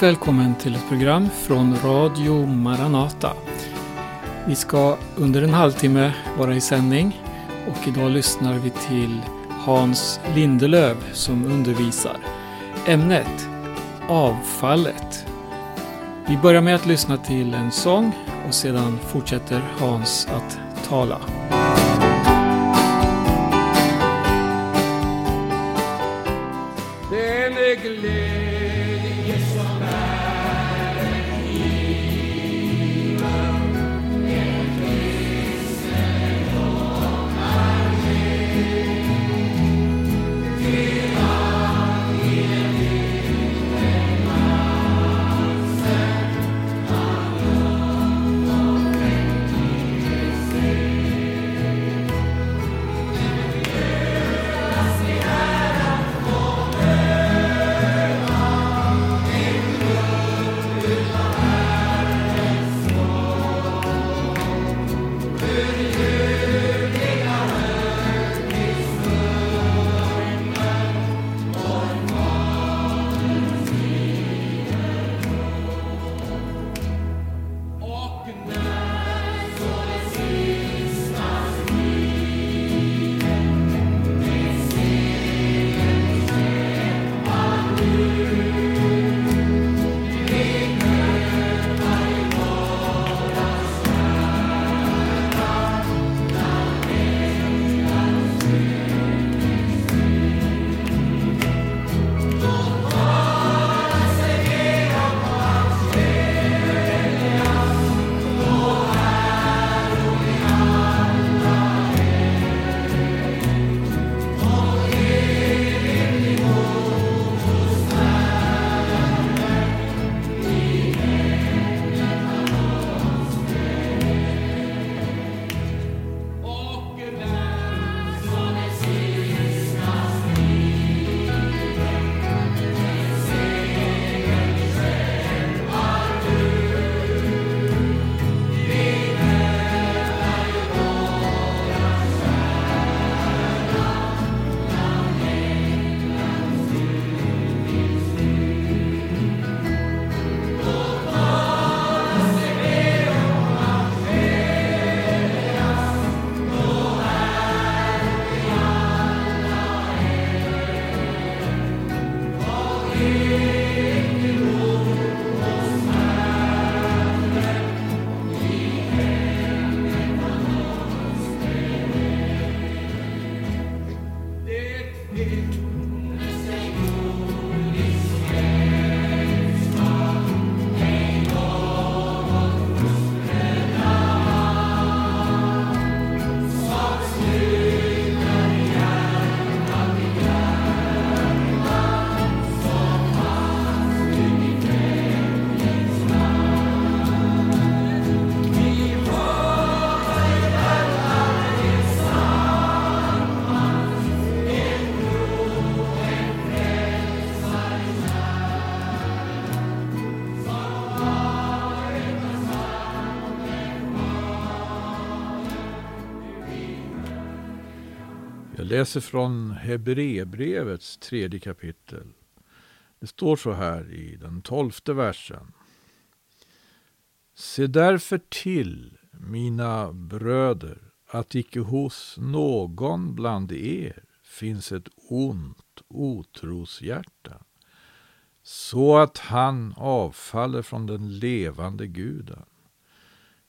varmt välkommen till ett program från Radio Maranata. Vi ska under en halvtimme vara i sändning och idag lyssnar vi till Hans Lindelöv som undervisar. Ämnet Avfallet. Vi börjar med att lyssna till en sång och sedan fortsätter Hans att tala. Till läser från Hebreerbrevets tredje kapitel. Det står så här i den tolfte versen. Se därför till, mina bröder, att icke hos någon bland er finns ett ont otroshjärta, så att han avfaller från den levande guden,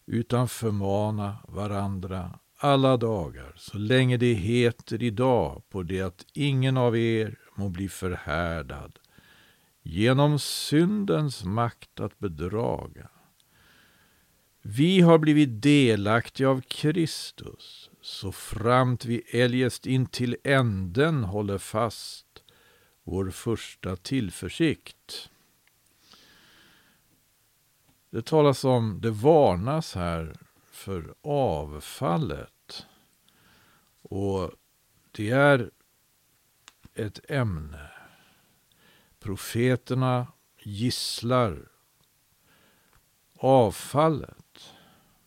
utan förmana varandra alla dagar, så länge det heter idag på det att ingen av er må bli förhärdad genom syndens makt att bedraga. Vi har blivit delaktiga av Kristus, så framt vi eljest intill änden håller fast vår första tillförsikt. Det talas om, det varnas här för avfallet. Och det är ett ämne. Profeterna gisslar avfallet.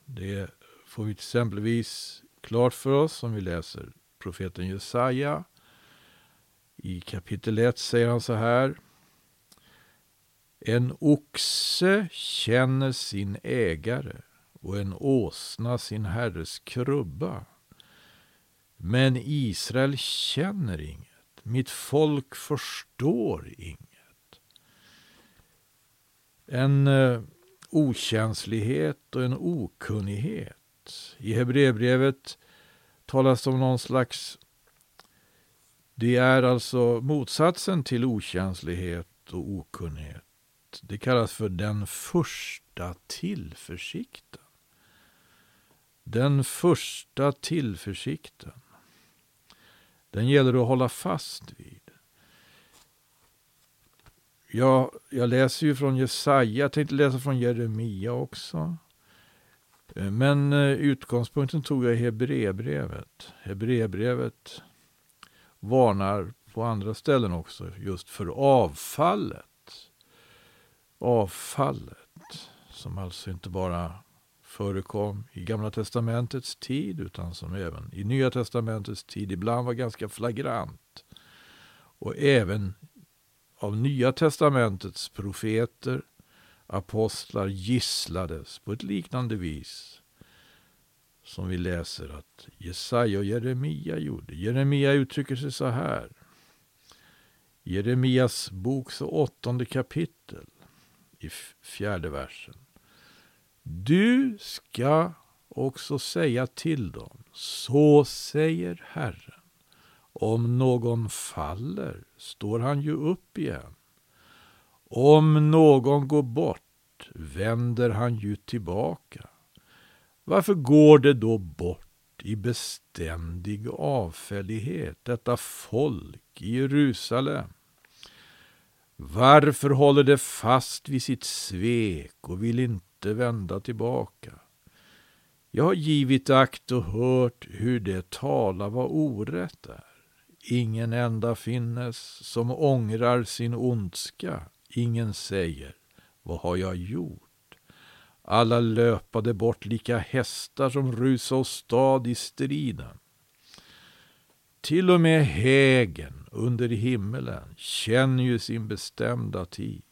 Det får vi exempelvis klart för oss om vi läser profeten Jesaja. I kapitel 1 säger han så här. En oxe känner sin ägare och en åsna sin herres krubba. Men Israel känner inget, mitt folk förstår inget. En eh, okänslighet och en okunnighet. I Hebreerbrevet talas det om någon slags... Det är alltså motsatsen till okänslighet och okunnighet. Det kallas för den första tillförsikten. Den första tillförsikten. Den gäller att hålla fast vid. Jag, jag läser ju från Jesaja, jag tänkte läsa från Jeremia också. Eh, men eh, utgångspunkten tog jag i Hebreerbrevet. Hebreerbrevet varnar på andra ställen också just för avfallet. Avfallet som alltså inte bara förekom i Gamla Testamentets tid utan som även i Nya Testamentets tid ibland var ganska flagrant. Och även av Nya Testamentets profeter, apostlar gisslades på ett liknande vis som vi läser att Jesaja och Jeremia gjorde. Jeremia uttrycker sig så här. Jeremias boks åttonde kapitel i fjärde versen. Du ska också säga till dem, så säger Herren. Om någon faller står han ju upp igen. Om någon går bort vänder han ju tillbaka. Varför går det då bort i beständig avfällighet, detta folk i Jerusalem? Varför håller det fast vid sitt svek och vill inte vända tillbaka? Jag har givit akt och hört hur det tala vad orätt är. Ingen enda finnes som ångrar sin ondska. Ingen säger, vad har jag gjort? Alla löpade bort lika hästar som rusa åstad i striden. Till och med hägen under himmelen känner ju sin bestämda tid.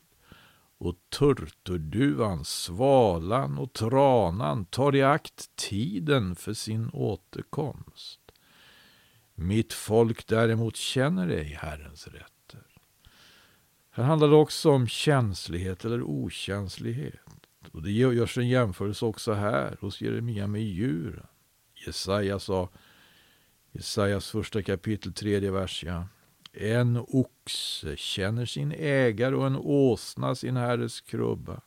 Och turturduvan, svalan och tranan tar i akt tiden för sin återkomst. Mitt folk däremot känner ej Herrens rätter. Här handlar det också om känslighet eller okänslighet. Och det görs en jämförelse också här hos Jeremia med djuren. Jesaja sa, Jesajas första kapitel, tredje vers, ja. En oxe känner sin ägare och en åsna sin herres krubba.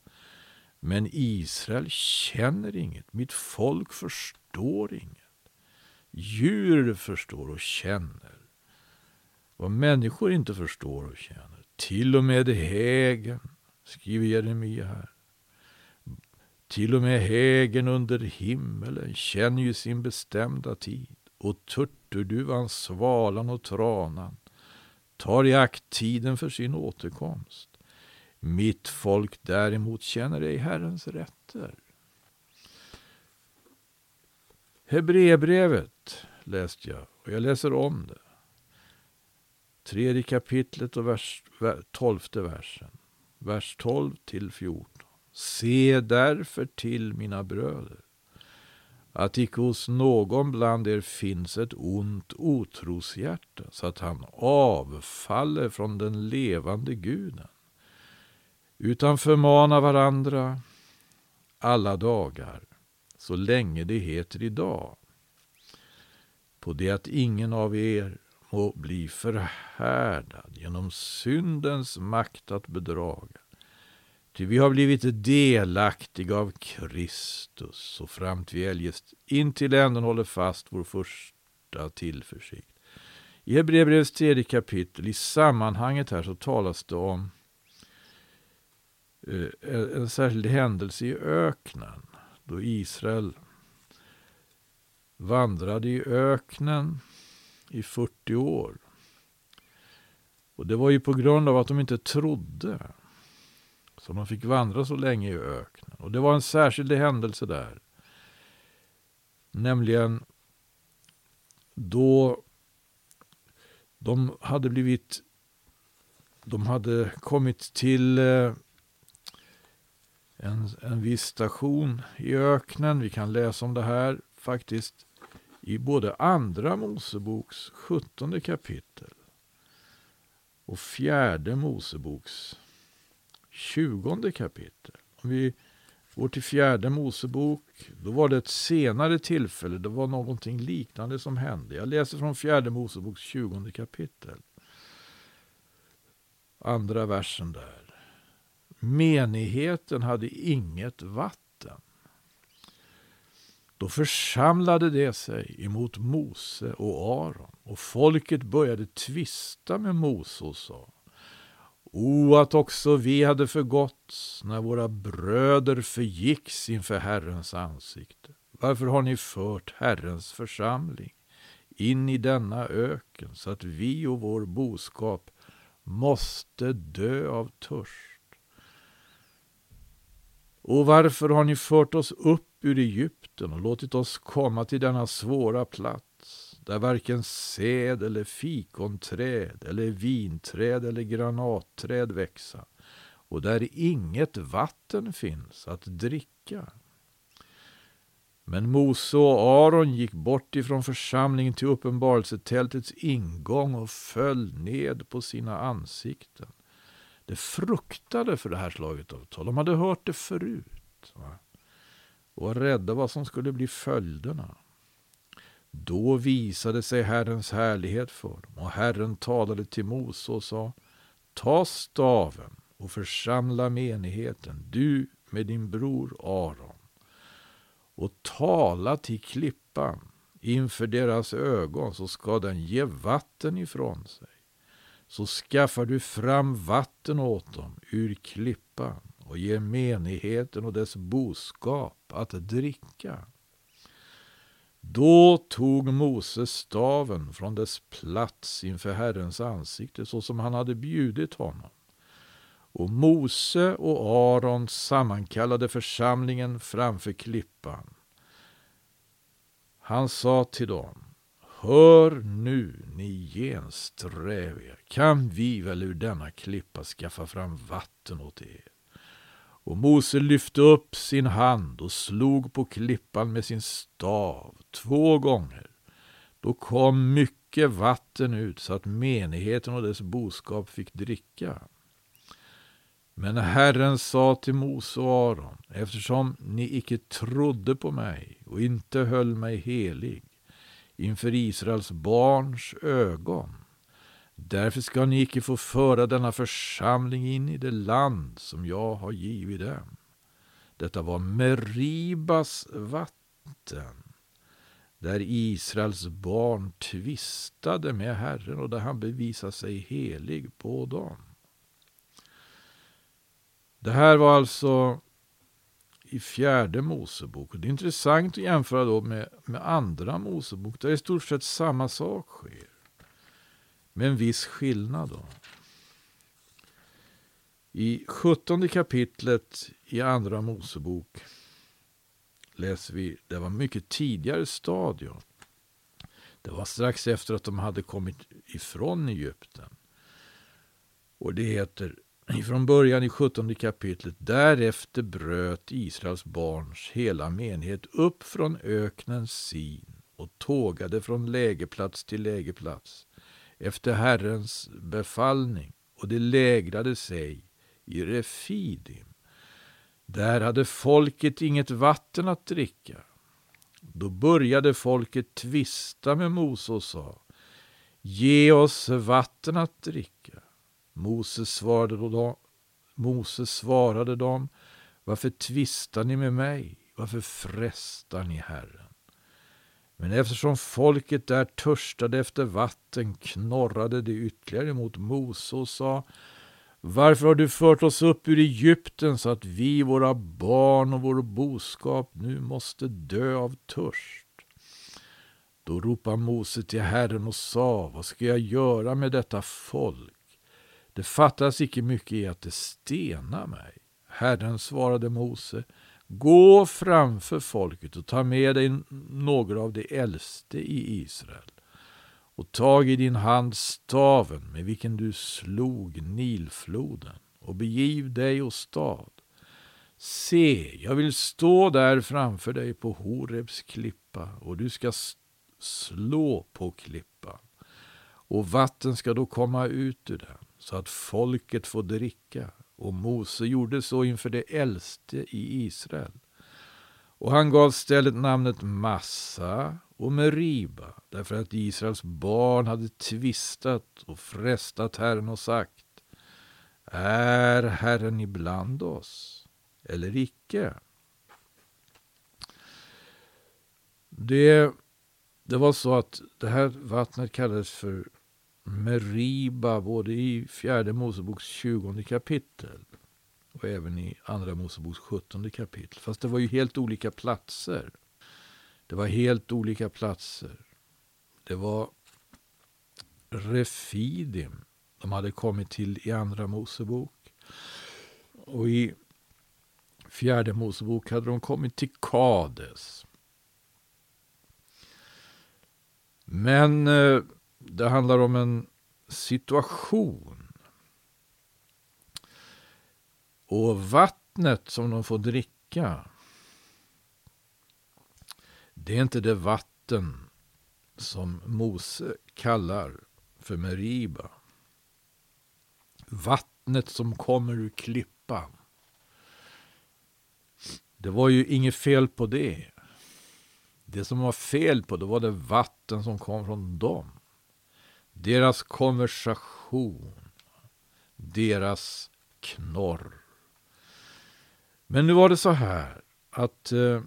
Men Israel känner inget, mitt folk förstår inget. Djur förstår och känner. Vad människor inte förstår och känner. Till och med hägen, skriver Jeremia här. Till och med hägen under himmelen känner ju sin bestämda tid. Och turturduvan, svalan och tranan tar i akt tiden för sin återkomst. Mitt folk däremot känner ej Herrens rätter. Hebreerbrevet läste jag och jag läser om det. Tredje kapitlet och vers, tolfte versen. Vers 12 till 14. Se därför till, mina bröder, att icke hos någon bland er finns ett ont otroshjärta, så att han avfaller från den levande guden, utan förmana varandra alla dagar, så länge det heter idag, på det att ingen av er må bli förhärdad genom syndens makt att bedraga. Ty vi har blivit delaktiga av Kristus och fram till eljest in till änden håller fast vår första tillförsikt. I Hebreerbrevets tredje kapitel, i sammanhanget här så talas det om eh, en särskild händelse i öknen då Israel vandrade i öknen i 40 år. Och det var ju på grund av att de inte trodde som de fick vandra så länge i öknen. Och det var en särskild händelse där. Nämligen då de hade blivit de hade kommit till eh, en, en viss station i öknen. Vi kan läsa om det här faktiskt i både andra Moseboks 17 kapitel och fjärde Moseboks 20 kapitel. Om vi går till fjärde Mosebok, då var det ett senare tillfälle, det var någonting liknande som hände. Jag läser från fjärde Moseboks 20 kapitel. Andra versen där. Menigheten hade inget vatten. Då församlade de sig emot Mose och Aron och folket började tvista med Mose och sa O, att också vi hade förgått när våra bröder förgicks inför Herrens ansikte. Varför har ni fört Herrens församling in i denna öken så att vi och vår boskap måste dö av törst? Och varför har ni fört oss upp ur Egypten och låtit oss komma till denna svåra plats, där varken säd eller fikonträd eller vinträd eller granatträd växa, och där inget vatten finns att dricka? Men Mose och Aron gick bort ifrån församlingen till uppenbarelsetältets ingång och föll ned på sina ansikten. De fruktade för det här slaget av tal. De hade hört det förut. Va? Och var rädda vad som skulle bli följderna. Då visade sig Herrens härlighet för dem och Herren talade till Mose och sa Ta staven och församla menigheten, du med din bror Aron och tala till klippan inför deras ögon så ska den ge vatten ifrån sig så skaffar du fram vatten åt dem ur klippan och ger menigheten och dess boskap att dricka. Då tog Moses staven från dess plats inför Herrens ansikte så som han hade bjudit honom. Och Mose och Aron sammankallade församlingen framför klippan. Han sa till dem Hör nu, ni gensträviga, kan vi väl ur denna klippa skaffa fram vatten åt er? Och Mose lyfte upp sin hand och slog på klippan med sin stav två gånger. Då kom mycket vatten ut så att menigheten och dess boskap fick dricka. Men Herren sa till Mose och Aron, eftersom ni icke trodde på mig och inte höll mig helig, inför Israels barns ögon. Därför ska ni icke få föra denna församling in i det land som jag har givit dem. Detta var Meribas vatten, där Israels barn tvistade med Herren och där han bevisade sig helig på dem. Det här var alltså i fjärde Mosebok. Det är intressant att jämföra då med, med andra Mosebok där i stort sett samma sak sker. Med en viss skillnad. då. I sjuttonde kapitlet i andra Mosebok läser vi, det var mycket tidigare stadium. Det var strax efter att de hade kommit ifrån Egypten. Och det heter ifrån början i 17 kapitlet. Därefter bröt Israels barns hela menighet upp från öknen Sin och tågade från lägerplats till lägerplats efter Herrens befallning och de lägrade sig i Refidim. Där hade folket inget vatten att dricka. Då började folket tvista med Mose och sa Ge oss vatten att dricka. Mose svarade, då, Mose svarade dem, varför tvistar ni med mig? Varför frestar ni Herren? Men eftersom folket där törstade efter vatten knorrade det ytterligare mot Mose och sa Varför har du fört oss upp ur Egypten så att vi, våra barn och vår boskap nu måste dö av törst? Då ropade Mose till Herren och sa, vad ska jag göra med detta folk? Det fattas icke mycket i att det stenar mig. Herren svarade Mose, gå framför folket och ta med dig några av de äldste i Israel och tag i din hand staven med vilken du slog Nilfloden och begiv dig och stad. Se, jag vill stå där framför dig på Horebs klippa och du ska slå på klippan och vatten ska då komma ut ur den så att folket får dricka. Och Mose gjorde så inför det äldste i Israel. Och han gav stället namnet Massa och Meriba därför att Israels barn hade tvistat och frestat Herren och sagt Är Herren ibland oss eller icke? Det, det var så att det här vattnet kallades för Meriba både i fjärde Moseboks 20 kapitel och även i andra Moseboks 17 kapitel. Fast det var ju helt olika platser. Det var helt olika platser. Det var Refidim de hade kommit till i andra Mosebok. Och i fjärde Mosebok hade de kommit till Kades. Men eh, det handlar om en situation. Och vattnet som de får dricka, det är inte det vatten som Mose kallar för Meriba. Vattnet som kommer ur klippan. Det var ju inget fel på det. Det som var fel på det var det vatten som kom från dem. Deras konversation. Deras knorr. Men nu var det så här att eh,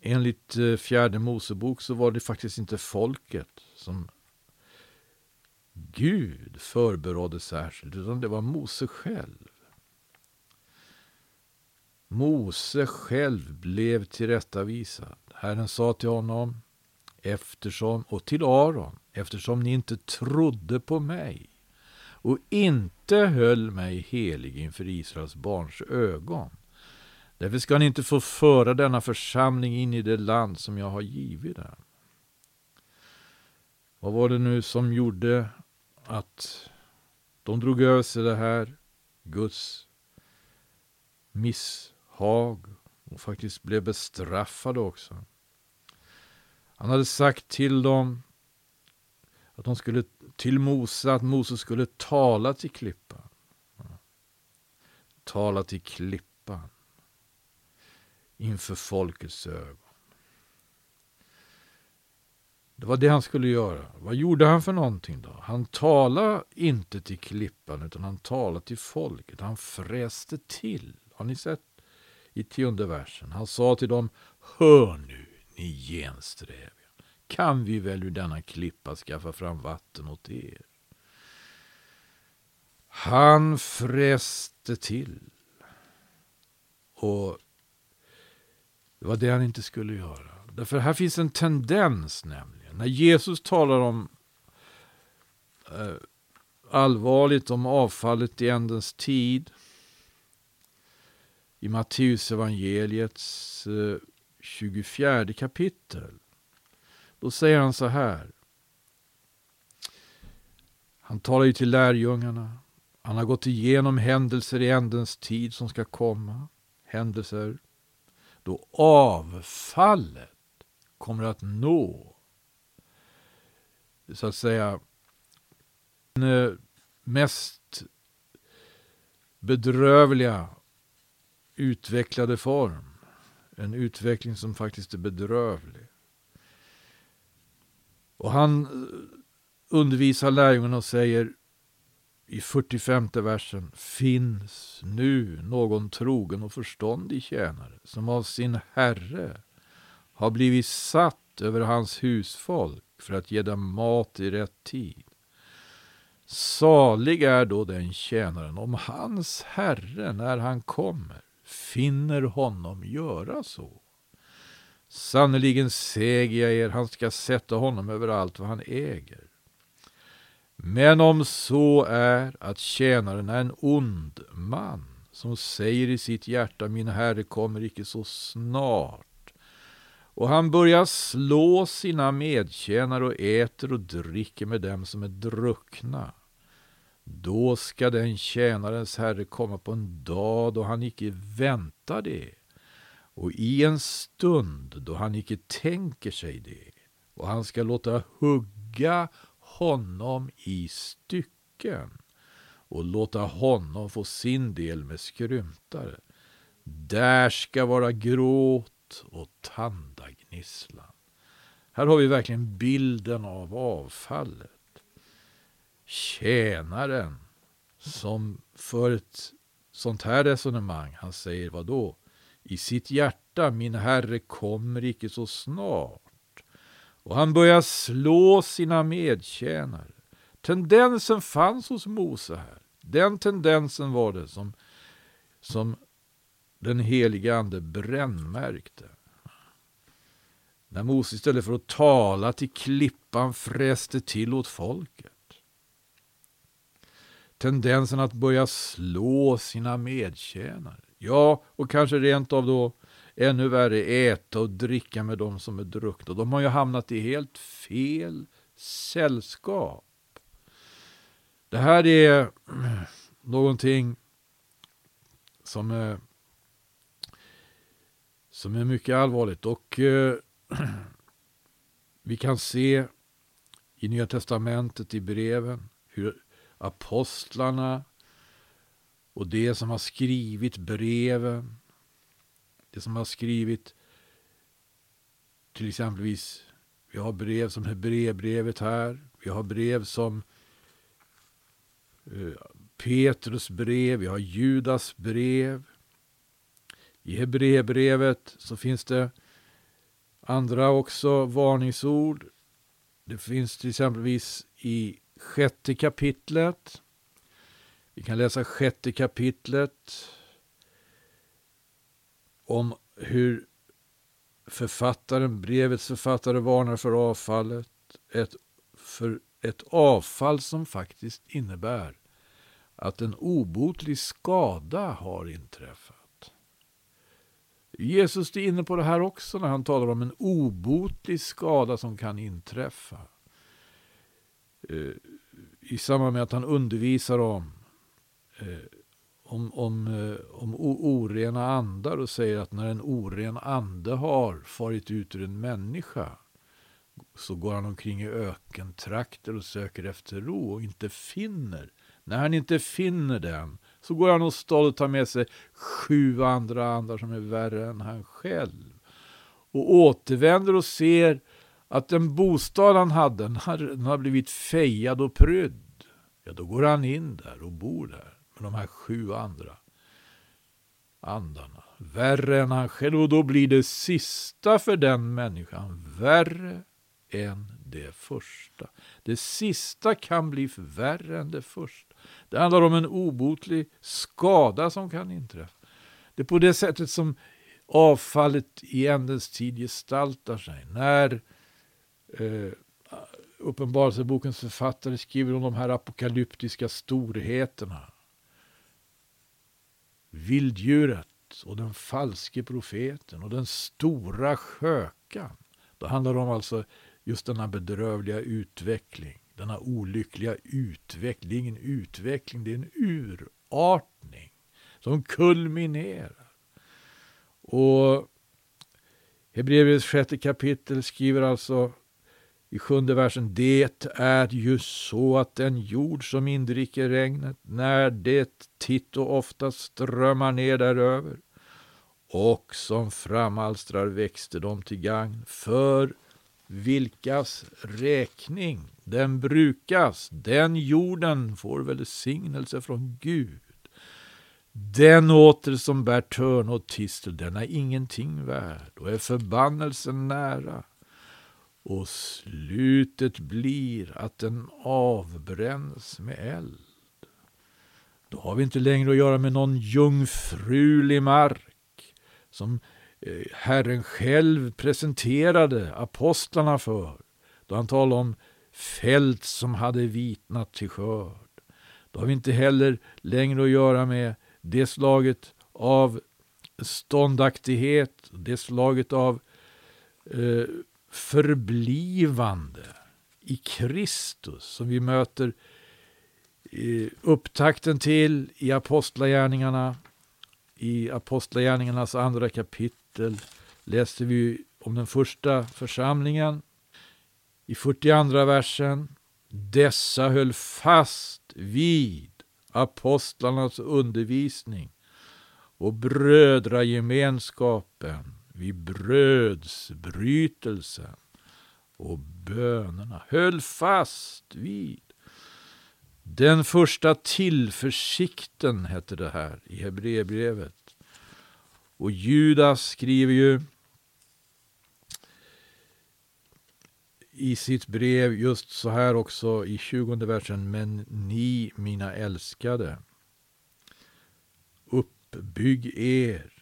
enligt eh, fjärde Mosebok så var det faktiskt inte folket som Gud förberådde särskilt, utan det var Mose själv. Mose själv blev tillrättavisad. Herren sa till honom, eftersom, och till Aron, eftersom ni inte trodde på mig och inte höll mig helig inför Israels barns ögon. Därför ska ni inte få föra denna församling in i det land som jag har givit dem. Vad var det nu som gjorde att de drog över sig det här Guds misshag och faktiskt blev bestraffade också. Han hade sagt till dem att de skulle till Mose, att Mose skulle tala till klippan. Tala till klippan inför folkets ögon. Det var det han skulle göra. Vad gjorde han för någonting då? Han talade inte till klippan utan han talade till folket. Han fräste till. Har ni sett i tionde versen? Han sa till dem, hör nu ni gensträviga. Kan vi väl ur denna klippa skaffa fram vatten åt er? Han fräste till. Och det var det han inte skulle göra. Därför här finns en tendens nämligen. När Jesus talar om eh, allvarligt om avfallet i ändens tid i Matteus evangeliets eh, 24 kapitel. Då säger han så här. Han talar ju till lärjungarna. Han har gått igenom händelser i ändens tid som ska komma. Händelser då avfallet kommer att nå så att säga den eh, mest bedrövliga utvecklade form. En utveckling som faktiskt är bedrövlig. Och han eh, undervisar lärjungarna och säger i 45 versen Finns nu någon trogen och förståndig tjänare som av sin herre har blivit satt över hans husfolk för att ge dem mat i rätt tid. Salig är då den tjänaren om hans herre när han kommer finner honom göra så. Sannerligen säger jag er, han ska sätta honom över allt vad han äger. Men om så är att tjänaren är en ond man som säger i sitt hjärta min herre kommer icke så snart och han börjar slå sina medtjänare och äter och dricker med dem som är druckna då ska den tjänarens herre komma på en dag då han icke väntar det Och i en stund då han icke tänker sig det och han ska låta hugga honom i stycken och låta honom få sin del med skrymtare. Där ska vara gråt och tandagnisslan. Här har vi verkligen bilden av avfallet. Tjänaren som för ett sånt här resonemang, han säger vad då? I sitt hjärta, min herre kommer icke så snart. Och han börjar slå sina medtjänare. Tendensen fanns hos Mose här. Den tendensen var det som, som den helige ande brännmärkte. När Mose istället för att tala till klippan fräste till åt folket. Tendensen att börja slå sina medtjänare. Ja, och kanske rent av då ännu värre äta och dricka med dem som är druckna. De har ju hamnat i helt fel sällskap. Det här är någonting som är, som är mycket allvarligt. Och eh, vi kan se i Nya Testamentet, i breven, hur apostlarna och det som har skrivit breven, det som har skrivit till exempelvis, vi har brev som Hebreerbrevet här, vi har brev som eh, Petrus brev, vi har Judas brev. I Hebreerbrevet så finns det andra också varningsord. Det finns till exempelvis i sjätte kapitlet. Vi kan läsa sjätte kapitlet om hur författaren, brevets författare varnar för avfallet. Ett, för ett avfall som faktiskt innebär att en obotlig skada har inträffat. Jesus är inne på det här också när han talar om en obotlig skada som kan inträffa. Eh, I samband med att han undervisar om, eh, om, om, eh, om orena andar och säger att när en oren ande har farit ut ur en människa så går han omkring i ökentrakter och söker efter ro och inte finner. När han inte finner den så går han åstad och tar med sig sju andra andar som är värre än han själv. Och återvänder och ser att den bostad han hade, den har, den har blivit fejad och prydd. Ja, då går han in där och bor där med de här sju andra andarna. Värre än han själv. Och då blir det sista för den människan värre än det första. Det sista kan bli värre än det första. Det handlar om en obotlig skada som kan inträffa. Det är på det sättet som avfallet i ändens tid gestaltar sig. När eh, Uppenbarelsebokens författare skriver om de här apokalyptiska storheterna. Vilddjuret och den falske profeten och den stora skökan. Då handlar det om alltså just denna bedrövliga utveckling. Denna olyckliga utveckling. Det är ingen utveckling, det är en urartning som kulminerar. Och Hebreerbrevets sjätte kapitel skriver alltså i sjunde versen. Det är ju så att den jord som indricker regnet, när det titt och ofta strömmar ner däröver och som framalstrar växter de till gagn för vilkas räkning den brukas, den jorden får välsignelse från Gud. Den åter som bär törn och tistel, den är ingenting värd och är förbannelsen nära. Och slutet blir att den avbränns med eld. Då har vi inte längre att göra med någon jungfrulig mark som eh, Herren själv presenterade apostlarna för då han talade om fält som hade vitnat till skörd. Då har vi inte heller längre att göra med det slaget av ståndaktighet, det slaget av eh, förblivande i Kristus som vi möter upptakten till i Apostlagärningarna, i Apostlagärningarnas andra kapitel läser läste vi om den första församlingen. I 42 versen. Dessa höll fast vid apostlarnas undervisning och brödragemenskapen vid brödsbrytelsen och bönerna. Höll fast vid. Den första tillförsikten hette det här i Hebreerbrevet. Och Judas skriver ju i sitt brev just så här också i 20 versen. Men ni mina älskade, uppbygg er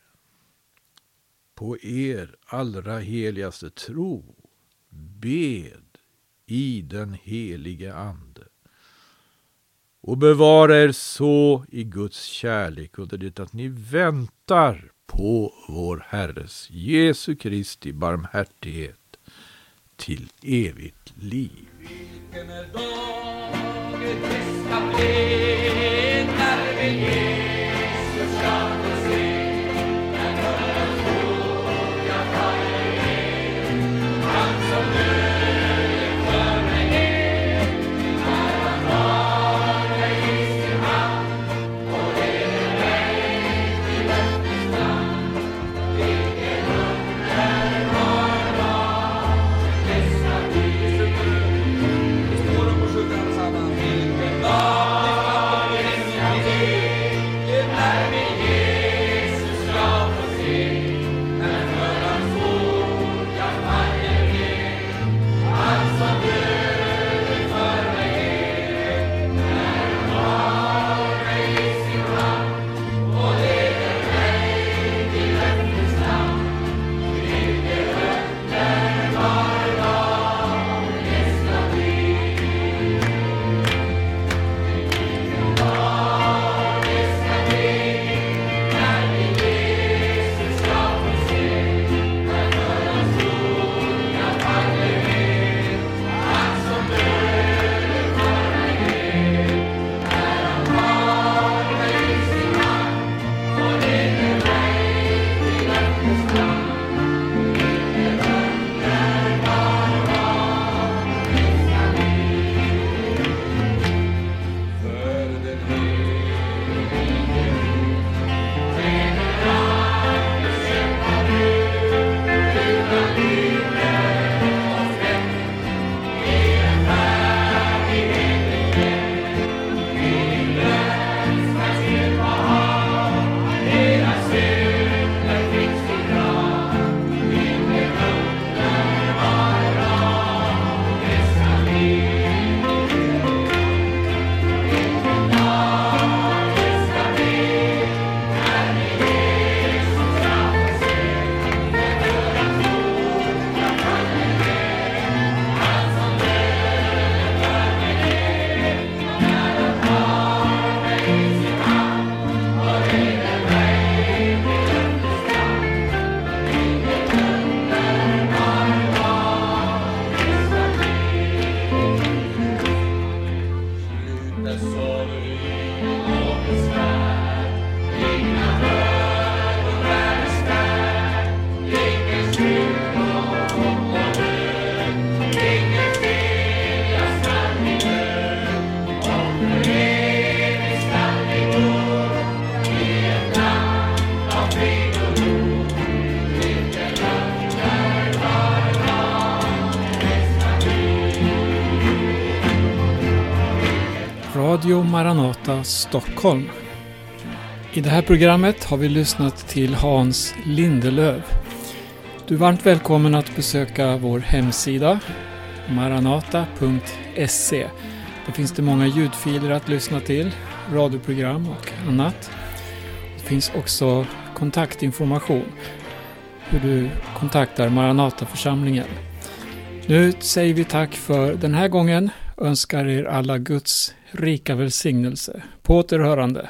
på er allra heligaste tro. Bed i den helige Ande och bevara er så i Guds kärlek under det att ni väntar på vår Herres Jesu Kristi barmhärtighet till evigt liv. Vilken är dagen Kristna blev när vi Jesus Maranata Stockholm. I det här programmet har vi lyssnat till Hans Lindelöv. Du är varmt välkommen att besöka vår hemsida maranata.se. Där finns det många ljudfiler att lyssna till, radioprogram och annat. Det finns också kontaktinformation, hur du kontaktar Maranataförsamlingen. Nu säger vi tack för den här gången önskar er alla Guds rika välsignelse. På återhörande.